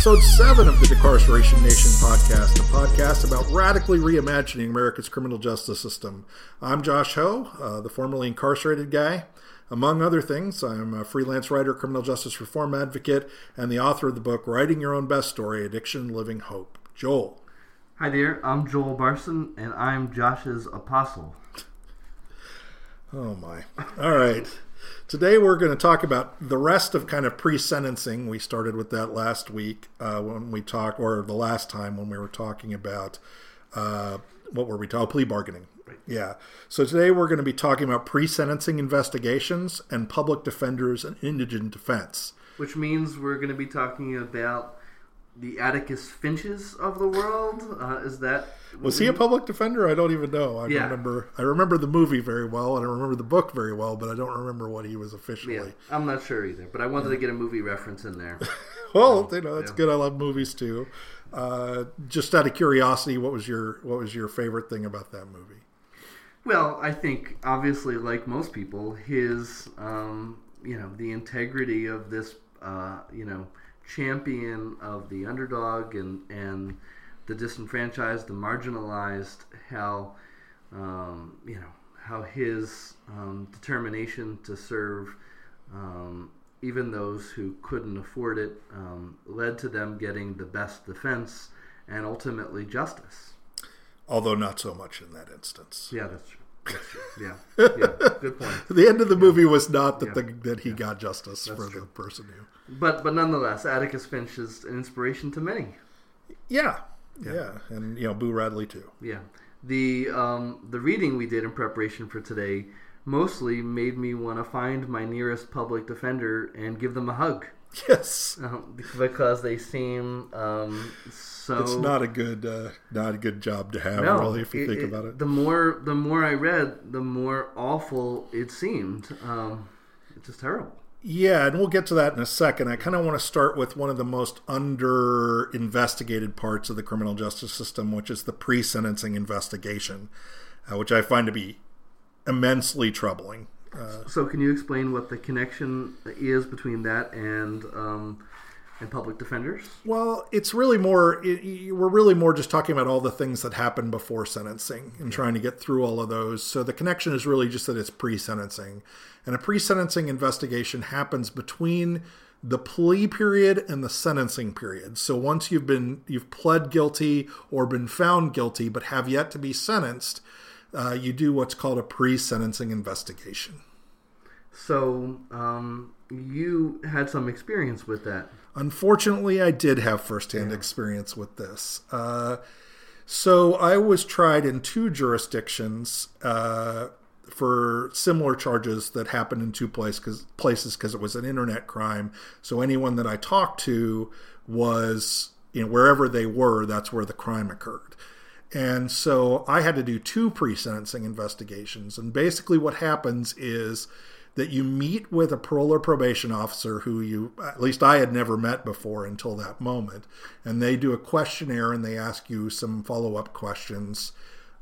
episode 7 of the Decarceration Nation podcast, a podcast about radically reimagining America's criminal justice system. I'm Josh Hoe, uh, the formerly incarcerated guy. Among other things, I'm a freelance writer, criminal justice reform advocate, and the author of the book Writing Your Own Best Story Addiction, Living Hope. Joel. Hi there, I'm Joel Barson, and I'm Josh's apostle. Oh my. All right. Today we're going to talk about the rest of kind of pre-sentencing. We started with that last week uh, when we talked, or the last time when we were talking about uh, what were we talking? Plea bargaining. Right. Yeah. So today we're going to be talking about pre-sentencing investigations and public defenders and indigent defense. Which means we're going to be talking about the Atticus Finches of the world. Uh, is that was he a public defender? I don't even know. I yeah. remember. I remember the movie very well, and I remember the book very well, but I don't remember what he was officially. Yeah, I'm not sure either, but I wanted yeah. to get a movie reference in there. well, you know that's good. I love movies too. Uh, just out of curiosity, what was your what was your favorite thing about that movie? Well, I think obviously, like most people, his um, you know the integrity of this uh, you know champion of the underdog and and the disenfranchised, the marginalized, how um, you know how his um, determination to serve um, even those who couldn't afford it um, led to them getting the best defense and ultimately justice. Although not so much in that instance. Yeah, that's true. Yeah, yeah, good point. the end of the movie was not that yeah. the, that he yeah. got justice That's for true. the person who. But but nonetheless, Atticus Finch is an inspiration to many. Yeah, yeah, yeah. and you know Boo Radley too. Yeah, the um, the reading we did in preparation for today mostly made me want to find my nearest public defender and give them a hug. Yes, um, because they seem um, so. It's not a good, uh, not a good job to have, no, really, if you it, think it, about it. The more, the more I read, the more awful it seemed. Um, it's just terrible. Yeah, and we'll get to that in a second. I kind of want to start with one of the most under investigated parts of the criminal justice system, which is the pre sentencing investigation, uh, which I find to be immensely troubling. Uh, so, can you explain what the connection is between that and um, and public defenders? Well, it's really more. It, we're really more just talking about all the things that happen before sentencing and trying to get through all of those. So the connection is really just that it's pre-sentencing, and a pre-sentencing investigation happens between the plea period and the sentencing period. So once you've been you've pled guilty or been found guilty but have yet to be sentenced, uh, you do what's called a pre-sentencing investigation. So um, you had some experience with that. Unfortunately, I did have firsthand yeah. experience with this. Uh, so I was tried in two jurisdictions uh, for similar charges that happened in two place cause, places because it was an internet crime. So anyone that I talked to was, you know, wherever they were, that's where the crime occurred. And so I had to do two pre sentencing investigations. And basically, what happens is that you meet with a parole or probation officer who you, at least I had never met before until that moment. And they do a questionnaire and they ask you some follow up questions.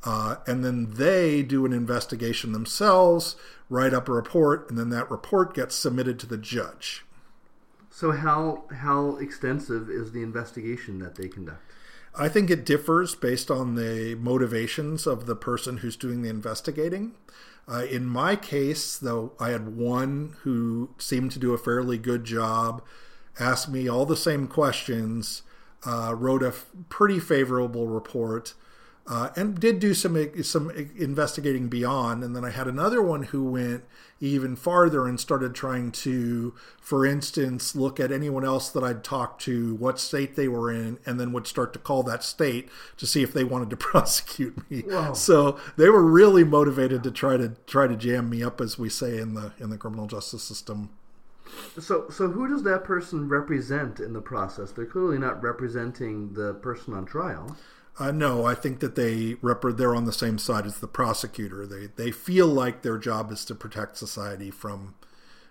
Uh, and then they do an investigation themselves, write up a report, and then that report gets submitted to the judge. So, how how extensive is the investigation that they conduct? I think it differs based on the motivations of the person who's doing the investigating. Uh, in my case, though, I had one who seemed to do a fairly good job, asked me all the same questions, uh, wrote a f- pretty favorable report, uh, and did do some some investigating beyond. And then I had another one who went even farther and started trying to, for instance, look at anyone else that I'd talked to, what state they were in, and then would start to call that state to see if they wanted to prosecute me. Whoa. So they were really motivated to try to try to jam me up, as we say in the in the criminal justice system. So, so who does that person represent in the process? They're clearly not representing the person on trial. Uh, no, I think that they rep- they're on the same side as the prosecutor. They they feel like their job is to protect society from,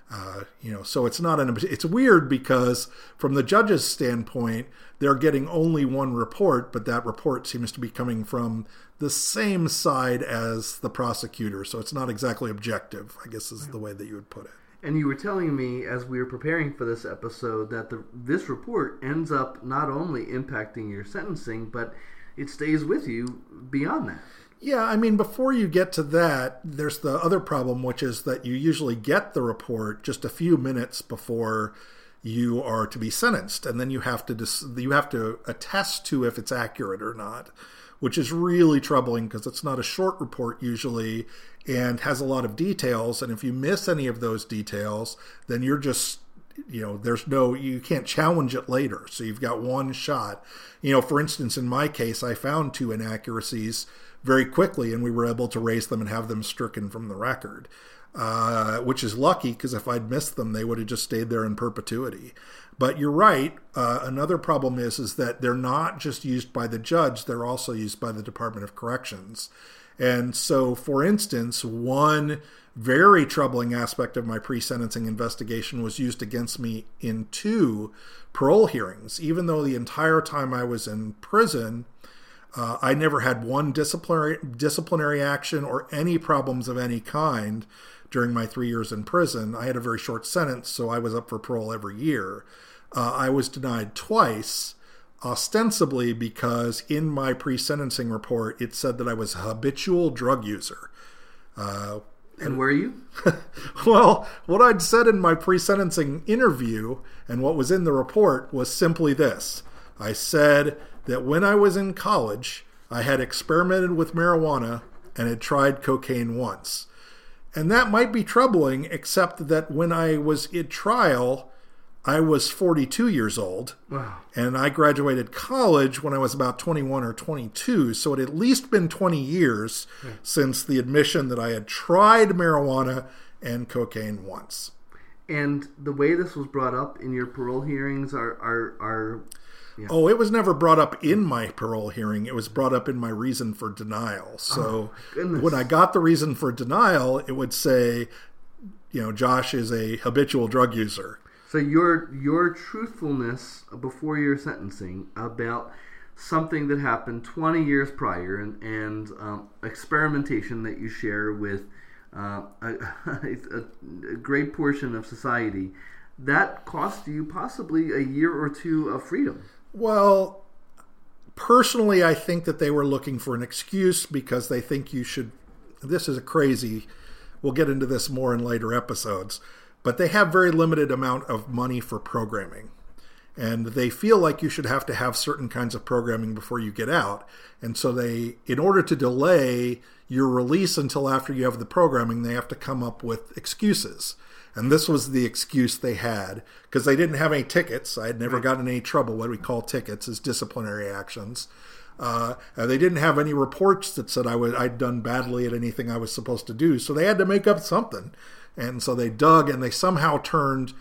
uh, you know. So it's not an. It's weird because from the judge's standpoint, they're getting only one report, but that report seems to be coming from the same side as the prosecutor. So it's not exactly objective. I guess is the way that you would put it. And you were telling me as we were preparing for this episode that the, this report ends up not only impacting your sentencing, but it stays with you beyond that. Yeah, I mean, before you get to that, there's the other problem, which is that you usually get the report just a few minutes before you are to be sentenced, and then you have to dis- you have to attest to if it's accurate or not, which is really troubling because it's not a short report usually and has a lot of details. And if you miss any of those details, then you're just you know there's no you can't challenge it later so you've got one shot you know for instance in my case i found two inaccuracies very quickly and we were able to raise them and have them stricken from the record uh, which is lucky because if I'd missed them, they would have just stayed there in perpetuity. But you're right. Uh, another problem is is that they're not just used by the judge; they're also used by the Department of Corrections. And so, for instance, one very troubling aspect of my pre-sentencing investigation was used against me in two parole hearings. Even though the entire time I was in prison, uh, I never had one disciplinary disciplinary action or any problems of any kind during my three years in prison. I had a very short sentence, so I was up for parole every year. Uh, I was denied twice, ostensibly because in my pre sentencing report it said that I was a habitual drug user. Uh, and were you? well, what I'd said in my pre sentencing interview and what was in the report was simply this I said that when I was in college, I had experimented with marijuana and had tried cocaine once. And that might be troubling, except that when I was at trial, I was 42 years old. Wow. And I graduated college when I was about 21 or 22. So it had at least been 20 years yeah. since the admission that I had tried marijuana and cocaine once. And the way this was brought up in your parole hearings are, are, are yeah. Oh, it was never brought up in my parole hearing. It was brought up in my reason for denial. Oh, so oh, when I got the reason for denial, it would say, you know, Josh is a habitual drug user. So your your truthfulness before your sentencing about something that happened 20 years prior and, and um, experimentation that you share with uh, a, a, a great portion of society that cost you possibly a year or two of freedom. Well, personally, I think that they were looking for an excuse because they think you should. This is a crazy. We'll get into this more in later episodes, but they have very limited amount of money for programming, and they feel like you should have to have certain kinds of programming before you get out, and so they, in order to delay your release until after you have the programming, they have to come up with excuses. And this was the excuse they had because they didn't have any tickets. I had never gotten any trouble. What we call tickets is disciplinary actions. Uh, they didn't have any reports that said I was I'd done badly at anything I was supposed to do. So they had to make up something, and so they dug and they somehow turned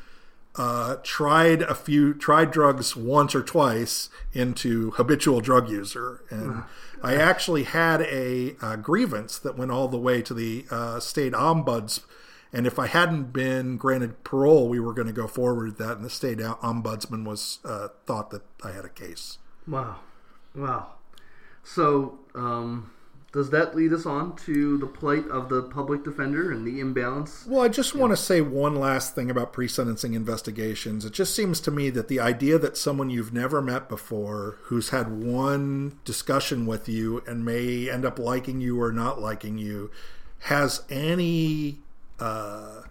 uh, tried a few tried drugs once or twice into habitual drug user, and I actually had a, a, grievance that went all the way to the uh, state ombuds and if I hadn't been granted parole, we were going to go forward with that. And the state ombudsman was uh, thought that I had a case. Wow, wow. So um, does that lead us on to the plight of the public defender and the imbalance? Well, I just yeah. want to say one last thing about pre-sentencing investigations. It just seems to me that the idea that someone you've never met before, who's had one discussion with you and may end up liking you or not liking you, has any uh,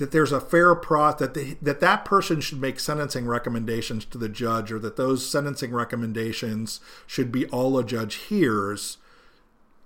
that there's a fair pro that the, that that person should make sentencing recommendations to the judge, or that those sentencing recommendations should be all a judge hears,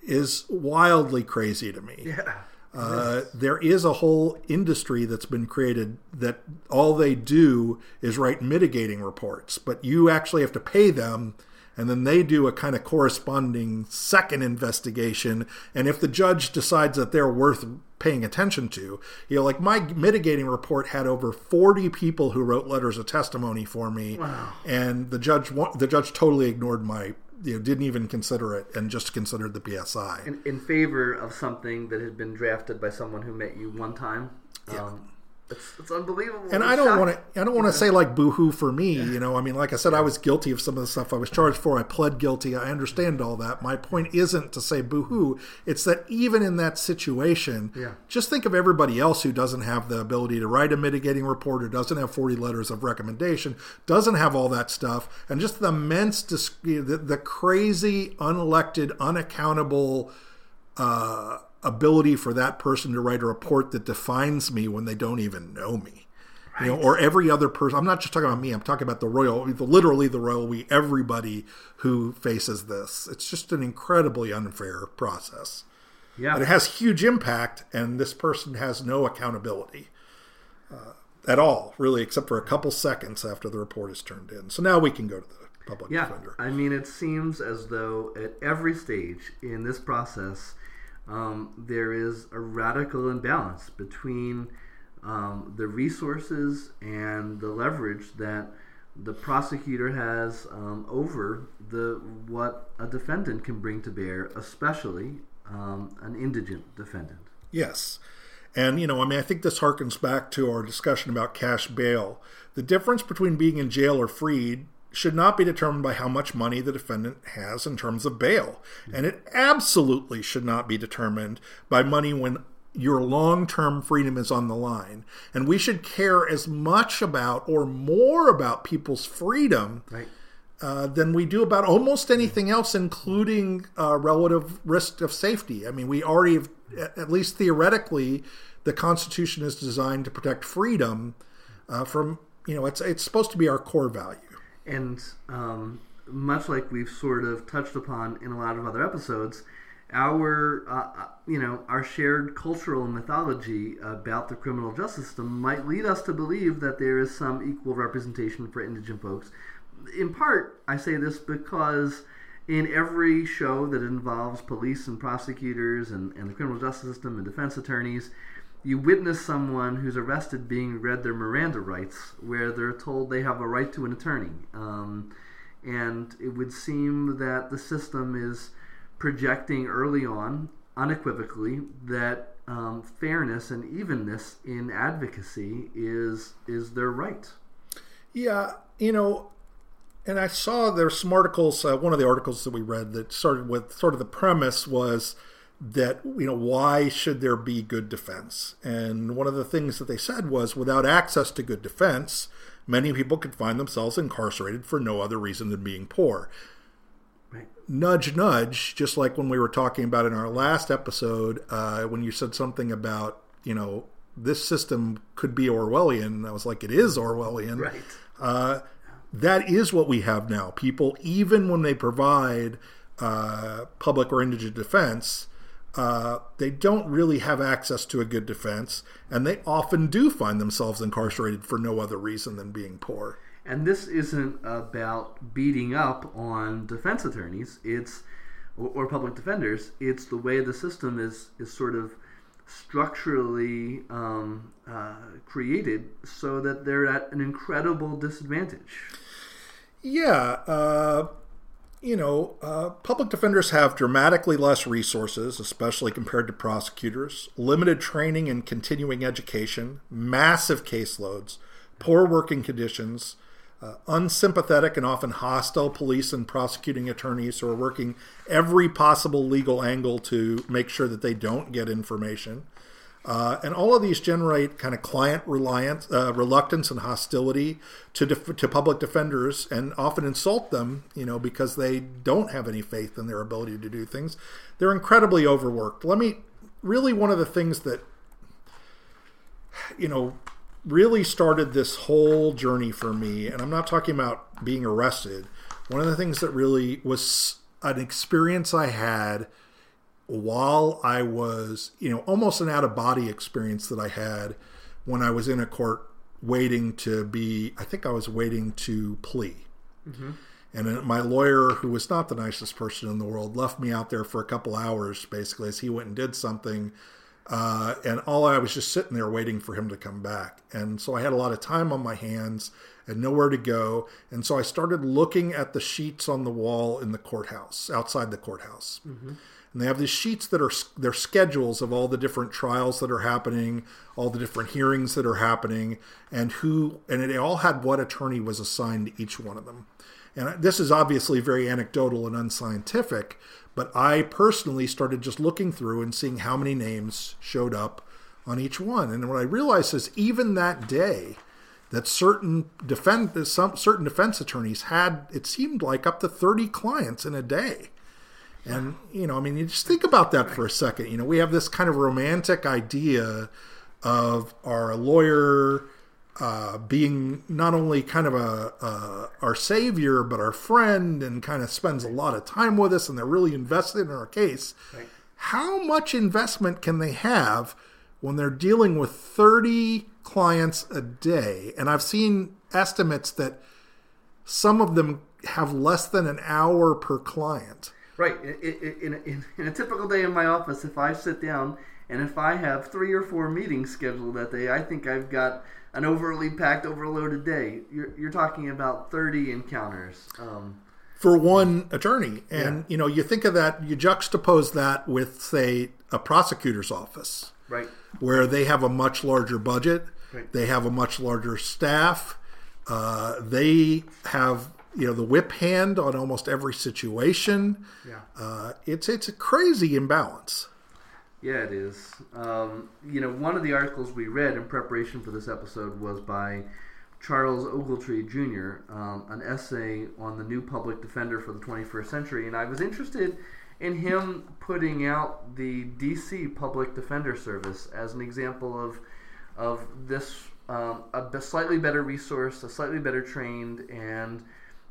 is wildly crazy to me. Yeah. Uh, there is a whole industry that's been created that all they do is write mitigating reports, but you actually have to pay them and then they do a kind of corresponding second investigation. And if the judge decides that they're worth paying attention to, you know, like my mitigating report had over 40 people who wrote letters of testimony for me, wow. and the judge the judge totally ignored my you know, didn't even consider it and just considered the PSI in, in favor of something that had been drafted by someone who met you one time. Yeah. Um, It's, it's unbelievable. And I don't want to. I don't want to say like boohoo for me. You know, I mean, like I said, I was guilty of some of the stuff I was charged for. I pled guilty. I understand all that. My point isn't to say boohoo. It's that even in that situation, Yeah. just think of everybody else who doesn't have the ability to write a mitigating report, or doesn't have forty letters of recommendation, doesn't have all that stuff, and just the immense, the, the crazy, unelected, unaccountable uh, ability for that person to write a report that defines me when they don't even know me. You know, or every other person. I'm not just talking about me. I'm talking about the royal, the, literally the royal we, everybody who faces this. It's just an incredibly unfair process. Yeah. And it has huge impact, and this person has no accountability uh, at all, really, except for a couple seconds after the report is turned in. So now we can go to the public Yeah, defender. I mean, it seems as though at every stage in this process, um, there is a radical imbalance between um, the resources and the leverage that the prosecutor has um, over the what a defendant can bring to bear, especially um, an indigent defendant. Yes. And, you know, I mean, I think this harkens back to our discussion about cash bail. The difference between being in jail or freed should not be determined by how much money the defendant has in terms of bail. And it absolutely should not be determined by money when your long term freedom is on the line. And we should care as much about or more about people's freedom Right. uh, than we do about almost anything else, including uh, relative risk of safety. I mean, we already, have, at least theoretically, the Constitution is designed to protect freedom uh, from, you know, it's it's supposed to be our core value. And um, much like we've sort of touched upon in a lot of other episodes, our uh, uh, you know our shared cultural mythology about the criminal justice system might lead us to believe that there is some equal representation for indigent folks. In part, I say this because in every show that involves police and prosecutors and, and the criminal justice system and defense attorneys, you witness someone who's arrested being read their Miranda rights, where they're told they have a right to an attorney. Um, and it would seem that the system is projecting early on, unequivocally, that um, fairness and evenness in advocacy is is their right. Yeah, you know, and I saw there's some articles. Uh, one of the articles that we read that started with sort of the premise was that you know why should there be good defense? And one of the things that they said was without access to good defense, many people could find themselves incarcerated for no other reason than being poor. Right. Nudge, nudge. Just like when we were talking about in our last episode, uh, when you said something about you know this system could be Orwellian. I was like, it is Orwellian Right. uh, that is what we have now. People, even when they provide uh, public or indigent defense, uh, they don't really have access to a good defense, and they often do find themselves incarcerated for no other reason than being poor. And this isn't about beating up on defense attorneys. It's or, or public defenders. It's the way the system is is sort of structurally um, uh, created so that they're at an incredible disadvantage. Yeah, uh, you know, uh, public defenders have dramatically less resources, especially compared to prosecutors, limited training and continuing education, massive caseloads, poor working conditions, uh, unsympathetic and often hostile police and prosecuting attorneys who are working every possible legal angle to make sure that they don't get information. Uh, and all of these generate kind of client reliance, uh, reluctance and hostility to def- to public defenders, and often insult them, you know, because they don't have any faith in their ability to do things. They're incredibly overworked. Let me really one of the things that you know really started this whole journey for me, and I'm not talking about being arrested. One of the things that really was an experience I had while I was, you know, almost an out of body experience that I had when I was in a court waiting to be, I think I was waiting to plea. And my lawyer, who was not the nicest person in the world, left me out there for a couple hours basically as he went and did something. Uh, and all I was just sitting there waiting for him to come back. And so I had a lot of time on my hands and nowhere to go. And so I started looking at the sheets on the wall in the courthouse, outside the courthouse. Mm-hmm. and they have these sheets that are their schedules of all the different trials that are happening, all the different hearings that are happening, and who and it all had what attorney was assigned to each one of them. And this is obviously very anecdotal and unscientific, but I personally started just looking through and seeing how many names showed up on each one. And what I realized is even that day, that certain defense some certain defense attorneys had it seemed like up to 30 clients in a day. And you know, I mean, you just think about that for a second. You know, we have this kind of romantic idea of our lawyer uh, being not only kind of a, a, our savior but our friend and kind of spends a lot of time with us and they're really invested in our case right. how much investment can they have when they're dealing with 30 clients a day and i've seen estimates that some of them have less than an hour per client right in, in, in, in a typical day in my office if i sit down and if i have three or four meetings scheduled that day i think i've got an overly packed, overloaded day. You're, you're talking about 30 encounters. Um, for one attorney. And, yeah. you know, you think of that, you juxtapose that with, say, a prosecutor's office. Right. Where they have a much larger budget, right. they have a much larger staff, uh, they have you know the whip hand on almost every situation. Yeah, uh, it's it's a crazy imbalance. Yeah, it is. Um, you know, one of the articles we read in preparation for this episode was by Charles Ogletree Jr., um, an essay on the new public defender for the 21st century. And I was interested in him putting out the DC Public Defender Service as an example of, of this um, a slightly better resource, a slightly better trained, and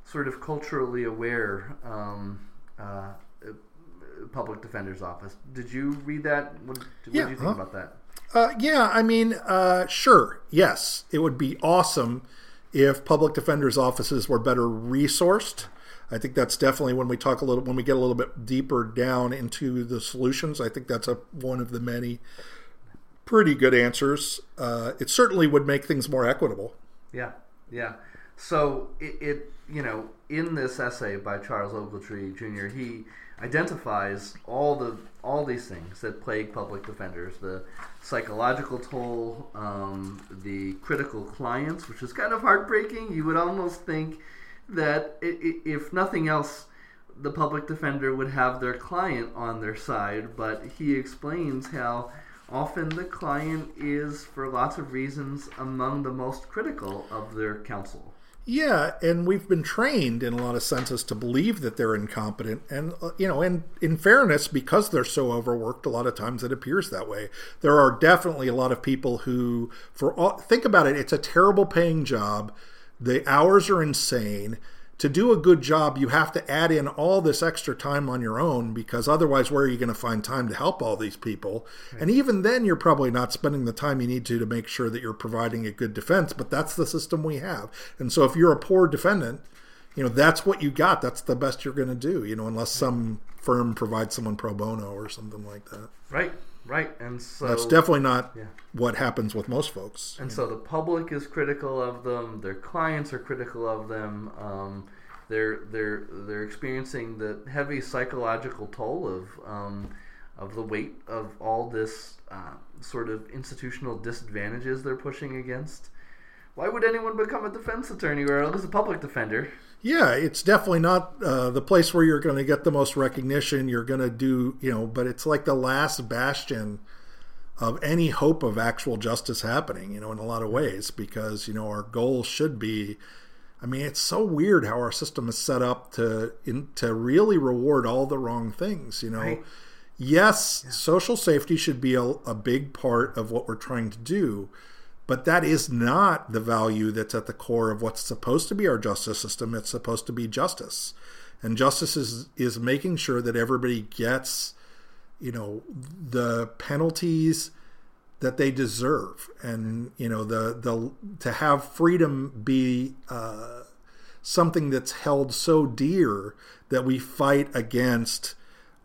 sort of culturally aware um, uh, public defender's office. Did you read that? What, what yeah, did you think huh? about that? Uh, yeah, I mean, uh, sure, yes, it would be awesome if public defenders' offices were better resourced. I think that's definitely when we talk a little when we get a little bit deeper down into the solutions. I think that's a one of the many pretty good answers. Uh, it certainly would make things more equitable. Yeah, yeah. So it, it you know in this essay by Charles Ogletree Jr. he identifies all the all these things that plague public defenders: the psychological toll, um, the critical clients, which is kind of heartbreaking. You would almost think that if nothing else, the public defender would have their client on their side, but he explains how often the client is, for lots of reasons, among the most critical of their counsel. Yeah, and we've been trained in a lot of senses to believe that they're incompetent, and uh, you know, and in fairness, because they're so overworked, a lot of times it appears that way. There are definitely a lot of people who, for all, think about it, it's a terrible paying job. The hours are insane to do a good job, you have to add in all this extra time on your own because otherwise, where are you going to find time to help all these people? Right. And even then, you're probably not spending the time you need to to make sure that you're providing a good defense. But that's the system we have. And so, if you're a poor defendant, you know that's what you got. That's the best you're going to do. You know, unless some firm provides someone pro bono or something like that. Right. Right, and so that's definitely not yeah. what happens with most folks. And so the public is critical of them. Their clients are critical of them. Um, they're they're they're experiencing the heavy psychological toll of um, of the weight of all this uh, sort of institutional disadvantages they're pushing against. Why would anyone become a defense attorney or at least a public defender? Yeah, it's definitely not uh, the place where you're going to get the most recognition. You're going to do, you know, but it's like the last bastion of any hope of actual justice happening, you know, in a lot of ways, because, you know, our goal should be. I mean, it's so weird how our system is set up to in, to really reward all the wrong things. You know, right. yes, yeah. social safety should be a, a big part of what we're trying to do, but that is not the value that's at the core of what's supposed to be our justice system. It's supposed to be justice. And justice is, is making sure that everybody gets, you know, the penalties that they deserve. And, you know, the, the to have freedom be uh, something that's held so dear that we fight against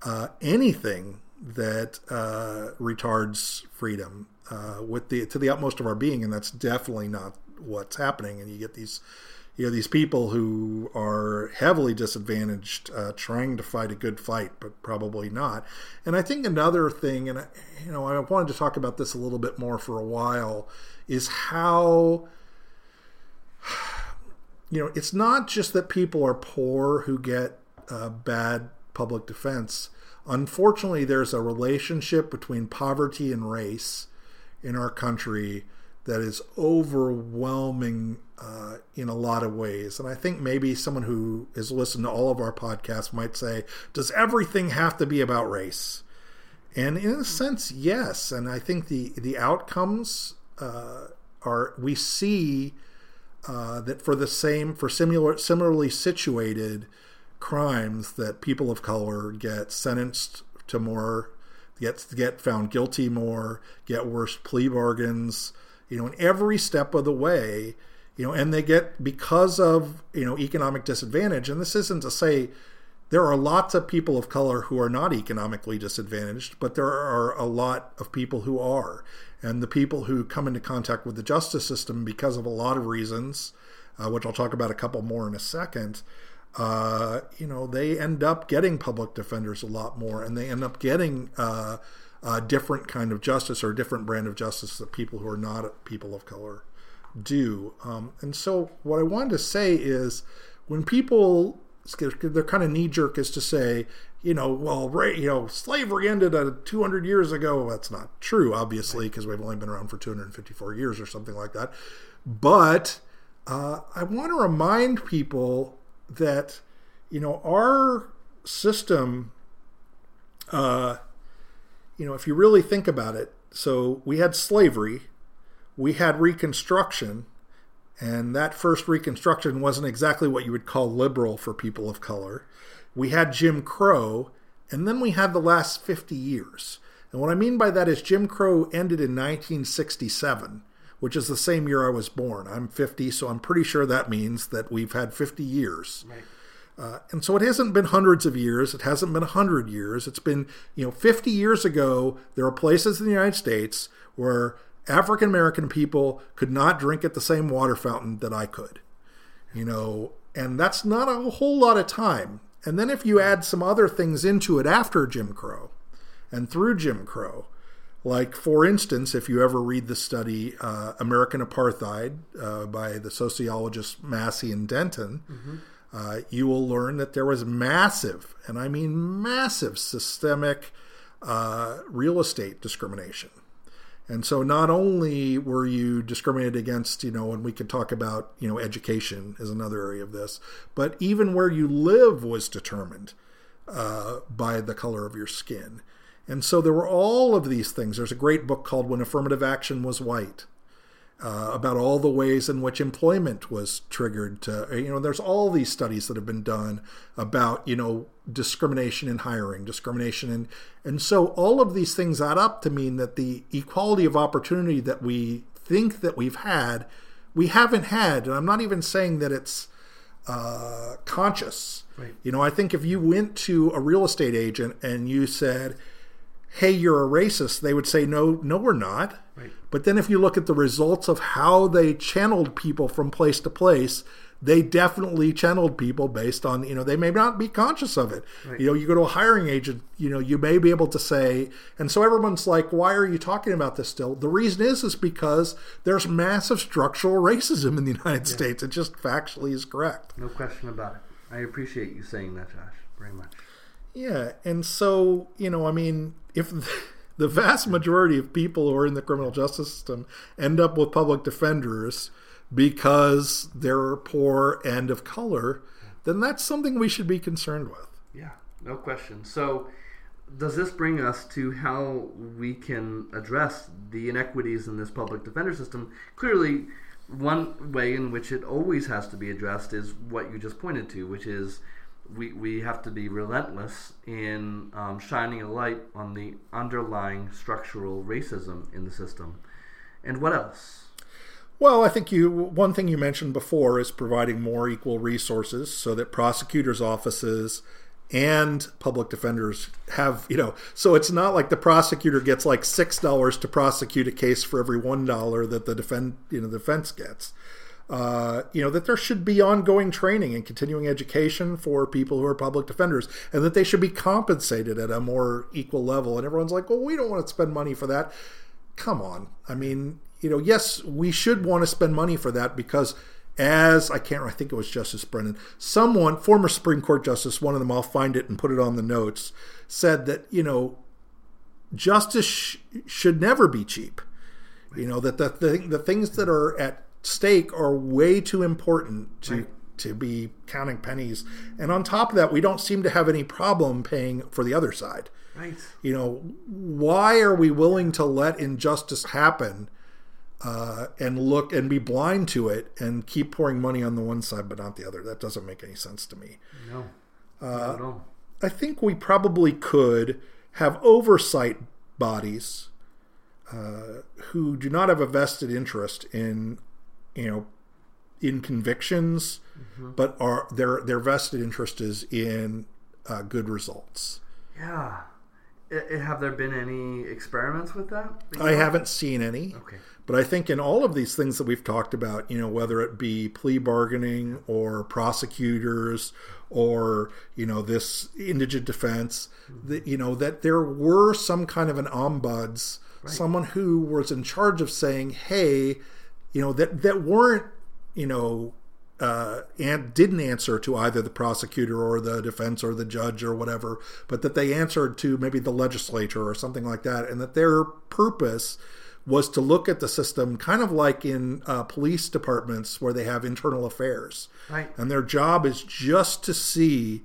uh, anything that uh, retards freedom uh, with the to the utmost of our being, and that's definitely not what's happening. And you get these, you know these people who are heavily disadvantaged uh, trying to fight a good fight but probably not and i think another thing and you know i wanted to talk about this a little bit more for a while is how you know it's not just that people are poor who get uh, bad public defense unfortunately there's a relationship between poverty and race in our country that is overwhelming uh, in a lot of ways. And I think maybe someone who has listened to all of our podcasts might say, Does everything have to be about race? And in a sense, yes. And I think the, the outcomes uh, are we see uh, that for the same, for similar, similarly situated crimes, that people of color get sentenced to more, get, get found guilty more, get worse plea bargains you know, in every step of the way, you know, and they get because of, you know, economic disadvantage. And this isn't to say there are lots of people of color who are not economically disadvantaged, but there are a lot of people who are. And the people who come into contact with the justice system because of a lot of reasons, uh, which I'll talk about a couple more in a second, uh, you know, they end up getting public defenders a lot more, and they end up getting uh, a different kind of justice or a different brand of justice that people who are not people of color do. Um, and so, what I wanted to say is when people they're kind of knee jerk is to say, you know, well, right, you know, slavery ended uh, 200 years ago. That's not true, obviously, because we've only been around for 254 years or something like that. But uh, I want to remind people that, you know, our system uh, you know, if you really think about it, so we had slavery, we had Reconstruction, and that first Reconstruction wasn't exactly what you would call liberal for people of color. We had Jim Crow, and then we had the last 50 years. And what I mean by that is Jim Crow ended in 1967, which is the same year I was born. I'm 50, so I'm pretty sure that means that we've had 50 years. Right. Uh, and so it hasn't been hundreds of years. It hasn't been 100 years. It's been, you know, 50 years ago, there are places in the United States where African American people could not drink at the same water fountain that I could. You know, and that's not a whole lot of time. And then if you add some other things into it after Jim Crow and through Jim Crow, like, for instance, if you ever read the study uh, American Apartheid uh, by the sociologist Massey and Denton, mm-hmm uh, you will learn that there was massive, and I mean massive, systemic uh, real estate discrimination. And so not only were you discriminated against, you know, and we could talk about, you know, education is another area of this, but even where you live was determined uh, by the color of your skin. And so there were all of these things. There's a great book called When Affirmative Action Was White uh, about all the ways in which employment was triggered. To, you know, there's all these studies that have been done about you know discrimination in hiring, discrimination in, and so all of these things add up to mean that the equality of opportunity that we think that we've had, we haven't had. And I'm not even saying that it's uh, conscious. Right. You know, I think if you went to a real estate agent and you said, "Hey, you're a racist," they would say, "No, no, we're not." Right. But then if you look at the results of how they channeled people from place to place, they definitely channeled people based on, you know, they may not be conscious of it. Right. You know, you go to a hiring agent, you know, you may be able to say, and so everyone's like, why are you talking about this still? The reason is, is because there's massive structural racism in the United yeah. States. It just factually is correct. No question about it. I appreciate you saying that, Josh, very much. Yeah. And so, you know, I mean, if. the vast majority of people who are in the criminal justice system end up with public defenders because they're poor and of color, then that's something we should be concerned with. Yeah, no question. So, does this bring us to how we can address the inequities in this public defender system? Clearly, one way in which it always has to be addressed is what you just pointed to, which is we, we have to be relentless in um, shining a light on the underlying structural racism in the system. And what else? Well, I think you one thing you mentioned before is providing more equal resources so that prosecutors' offices and public defenders have you know so it's not like the prosecutor gets like six dollars to prosecute a case for every one dollar that the defend you know the defense gets uh, you know, that there should be ongoing training and continuing education for people who are public defenders, and that they should be compensated at a more equal level. And everyone's like, well, we don't want to spend money for that. Come on. I mean, you know, yes, we should want to spend money for that because as I can't, I think it was Justice Brennan, someone, former Supreme Court justice, one of them, I'll find it and put it on the notes, said that, you know, justice sh- should never be cheap. You know, that the, the, the things that are at stake are way too important to right. to be counting pennies. And on top of that, we don't seem to have any problem paying for the other side. Right. You know, why are we willing to let injustice happen uh, and look and be blind to it and keep pouring money on the one side but not the other? That doesn't make any sense to me. No. Uh, at all. I think we probably could have oversight bodies uh, who do not have a vested interest in you know in convictions, mm-hmm. but are their their vested interest is in uh, good results. Yeah. have there been any experiments with that? I haven't seen any. Okay. But I think in all of these things that we've talked about, you know, whether it be plea bargaining or prosecutors or, you know, this indigent defense, mm-hmm. that, you know, that there were some kind of an ombuds, right. someone who was in charge of saying, hey, you know that that weren't you know uh, and didn't answer to either the prosecutor or the defense or the judge or whatever, but that they answered to maybe the legislature or something like that, and that their purpose was to look at the system kind of like in uh, police departments where they have internal affairs. Right. And their job is just to see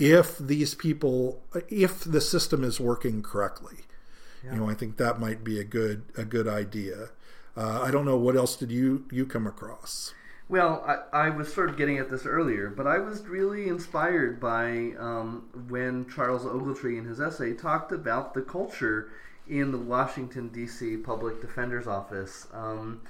if these people, if the system is working correctly. Yeah. You know, I think that might be a good a good idea. Uh, I don't know what else did you you come across. Well, I, I, was sort of getting at this earlier, but I was really inspired by um, when Charles Ogletree in his essay talked about the culture in the Washington D.C. Public Defender's Office. Um,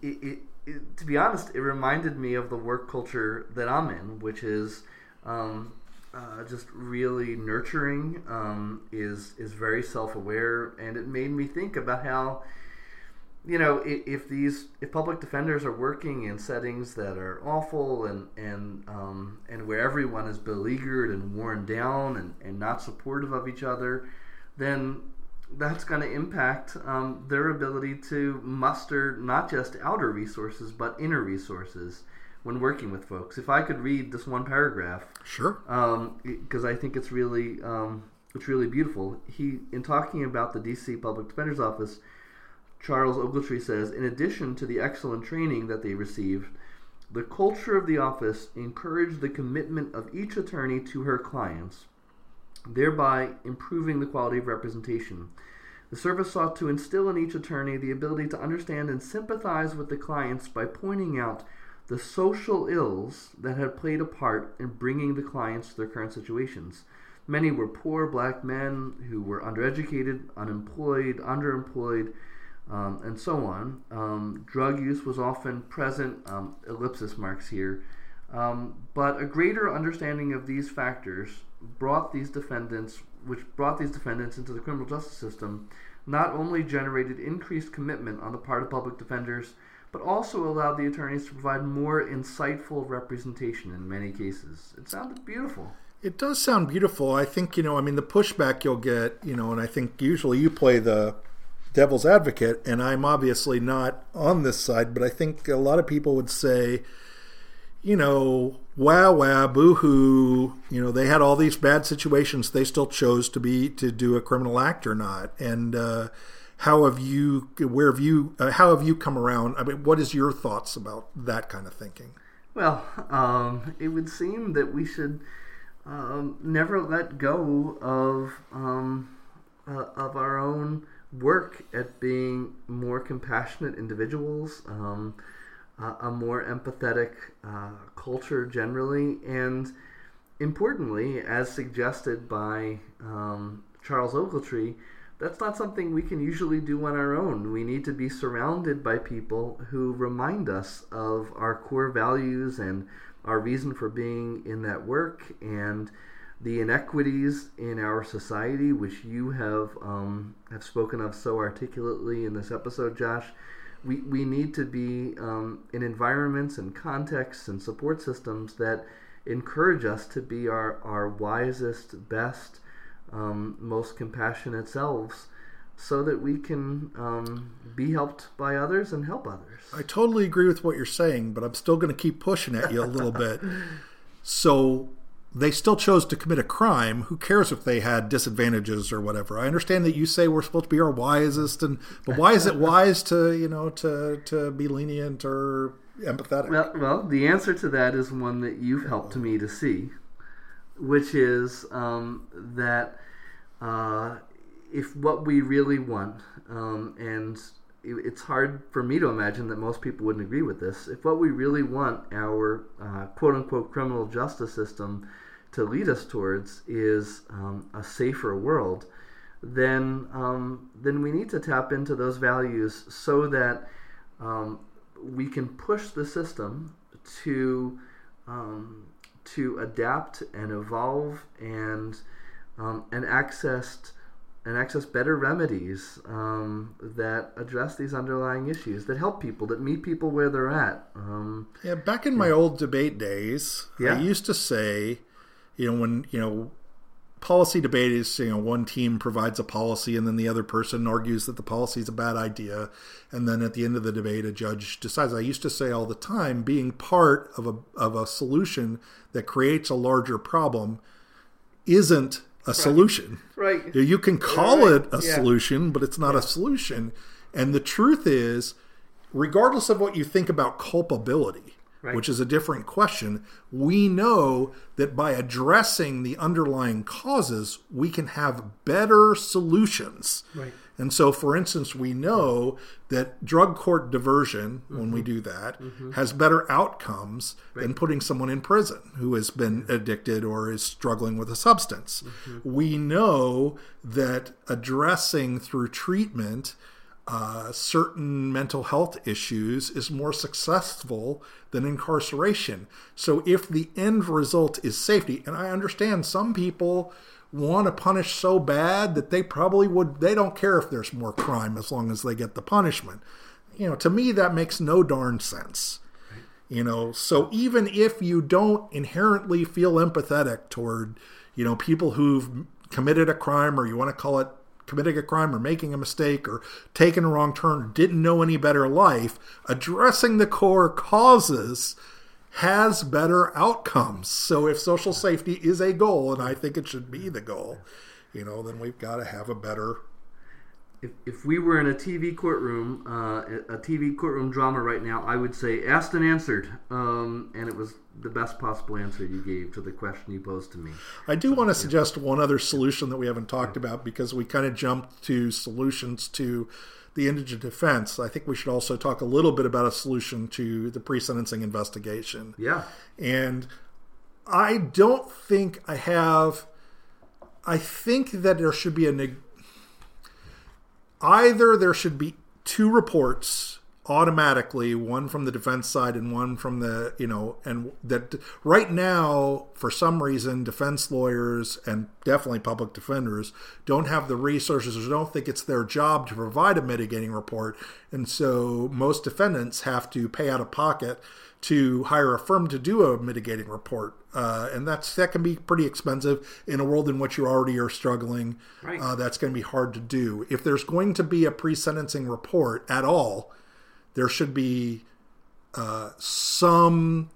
it, it, it, to be honest, it reminded me of the work culture that I'm in, which is um, uh, just really nurturing, um, is is very self aware, and it made me think about how you know, if, these if public defenders are working in settings that are awful and and um, and where everyone is beleaguered and worn down and, and not supportive of each other, then that's going to impact um, their ability to muster not just outer resources but inner resources when working with folks. If I could read this one paragraph, sure, because um, I think it's really um, it's really beautiful. He in talking about the D.C. Public Defender's Office Charles Ogletree says, in addition to the excellent training that they received, the culture of the office encouraged the commitment of each attorney to her clients, thereby improving the quality of representation. The service sought to instill in each attorney the ability to understand and sympathize with the clients by pointing out the social ills that had played a part in bringing the clients to their current situations. Many were poor black men who were undereducated, unemployed, underemployed, um, and so on. Um, drug use was often present, um, ellipsis marks here, um, but a greater understanding of these factors brought these defendants, which brought these defendants into the criminal justice system, not only generated increased commitment on the part of public defenders, but also allowed the attorneys to provide more insightful representation in many cases. It sounded beautiful. It does sound beautiful. I think, you know, I mean, the pushback you'll get, you know, and I think usually you play the devil's advocate, and I'm obviously not on this side, but I think a lot of people would say, you know, wow, wow, boo hoo. You know, they had all these bad situations. They still chose to be to do a criminal act or not. And uh, how have you, where have you, uh, how have you come around? I mean, what is your thoughts about that kind of thinking? Well, um, it would seem that we should um, never let go of um, uh, of our own work at being more compassionate individuals, um, uh, a more empathetic uh, culture generally, and importantly, as suggested by um, Charles Ogletree, that's not something we can usually do on our own. We need to be surrounded by people who remind us of our core values and our reason for being in that work and the inequities in our society, which you have um, have spoken of so articulately in this episode, Josh, we, we need to be um, in environments and contexts and support systems that encourage us to be our, our wisest, best, um, most compassionate selves so that we can um, be helped by others and help others. I totally agree with what you're saying, but I'm still going to keep pushing at you a little bit. So they still chose to commit a crime. Who cares if they had disadvantages or whatever? I understand that you say we're supposed to be our wisest, and but why is it wise to you know to to be lenient or empathetic? Well, well, the answer to that is one that you've helped me to see, which is um, that uh, if what we really want, um, and it's hard for me to imagine that most people wouldn't agree with this. If what we really want our uh, quote unquote criminal justice system to lead us towards is um, a safer world, then um, then we need to tap into those values so that um, we can push the system to um, to adapt and evolve and um, and access and access better remedies um, that address these underlying issues that help people that meet people where they're at. Um, yeah, back in my old debate days, Yeah. I used to say, you know, when you know, policy debate is you know one team provides a policy and then the other person argues that the policy is a bad idea, and then at the end of the debate, a judge decides. I used to say all the time, being part of a of a solution that creates a larger problem isn't a solution. right. You can call Right, it a yeah. solution, but it's not a solution. And the truth is, regardless of what you think about culpability, Right. which is a different question, we know that by addressing the underlying causes, we can have better solutions. Right. And so, for instance, we know that drug court diversion, when Mm-hmm. we do that, has better outcomes than putting someone in prison who has been addicted or is struggling with a substance. Mm-hmm. We know that addressing through treatment uh, certain mental health issues is more successful than incarceration. So, if the end result is safety, and I understand some people want to punish so bad that they probably would, they don't care if there's more crime as long as they get the punishment. You know, to me, that makes no darn sense. You know, so even if you don't inherently feel empathetic toward, you know, people who've committed a crime or you want to call it committing a crime or making a mistake or taking a wrong turn or didn't know any better life, addressing the core causes has better outcomes. So if social safety is a goal, and I think it should be the goal, you know, then we've got to have a better If, if we were in a TV courtroom, uh, a TV courtroom drama right now, I would say asked and answered, um, and it was the best possible answer you gave to the question you posed to me. I do want to suggest one other solution that we haven't talked about because we kind of jumped to solutions to the indigent defense. I think we should also talk a little bit about a solution to the pre sentencing investigation. Yeah, And I don't think I have. I think that there should be a. neg- Either there should be two reports automatically, one from the defense side and one from the, you know, and that right now, for some reason, defense lawyers and definitely public defenders don't have the resources or don't think it's their job to provide a mitigating report. And so most defendants have to pay out of pocket to hire a firm to do a mitigating report, uh, and that's that can be pretty expensive in a world in which you already are struggling. Right. Uh, that's going to be hard to do. If there's going to be a pre-sentencing report at all, there should be uh, some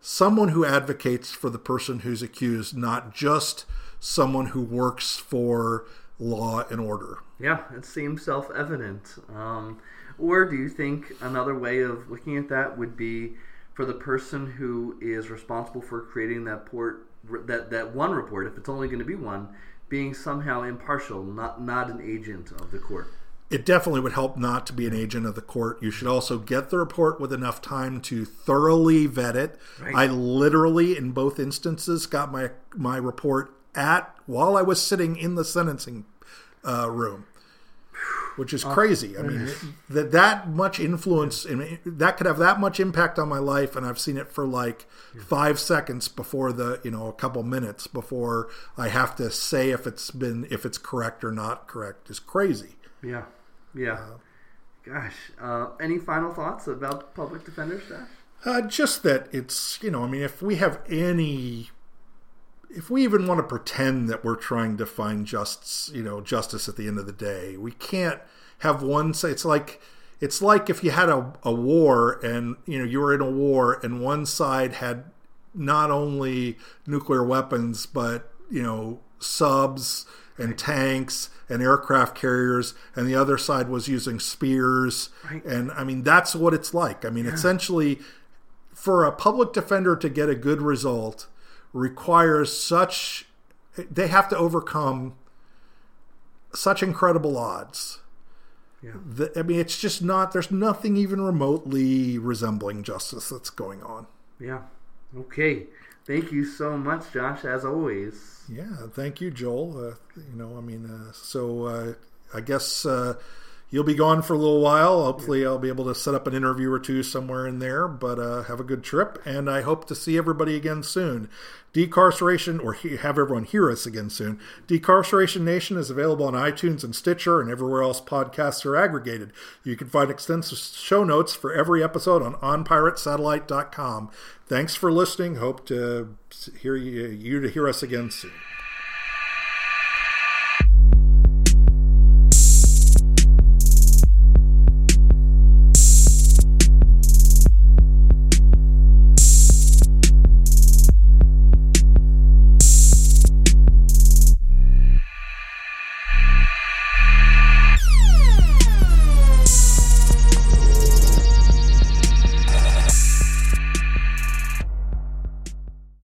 someone who advocates for the person who's accused, not just someone who works for law and order. yeah, it seems self-evident. Um, or do you think another way of looking at that would be for the person who is responsible for creating that port, that that one report, if it's only going to be one, being somehow impartial, not not an agent of the court? It definitely would help not to be an agent of the court. You should also get the report with enough time to thoroughly vet it. Right. I literally, in both instances, got my my report at while I was sitting in the sentencing uh, room, which is crazy. I mean, that that much influence and that could have that much impact on my life, and I've seen it for like five seconds before the you know a couple minutes before I have to say if it's been if it's correct or not correct is crazy. Yeah, yeah. gosh. Uh, any final thoughts about public defender staff? Uh, just that it's you know, I mean, if we have any, if we even want to pretend that we're trying to find justice, you know, justice at the end of the day, we can't have one say it's like it's like if you had a, a war and you know you were in a war and one side had not only nuclear weapons but you know subs and tanks and aircraft carriers and the other side was using spears Right. and i mean that's what it's like i mean essentially for a public defender to get a good result requires such they have to overcome such incredible odds Yeah. that, I mean, it's just not. There's nothing even remotely resembling justice that's going on. Yeah. Okay. Thank you so much, Josh, as always. Yeah, thank you, Joel. Uh, you know, I mean, uh, so uh, I guess uh, you'll be gone for a little while. Hopefully, I'll be able to set up an interview or two somewhere in there. But uh, have a good trip, and I hope to see everybody again soon. Decarceration, or he, have everyone hear us again soon. Decarceration Nation is available on iTunes and Stitcher and everywhere else podcasts are aggregated. You can find extensive show notes for every episode on onpiratesatellite.com. Thanks for listening. Hope to hear you, you to hear us again soon.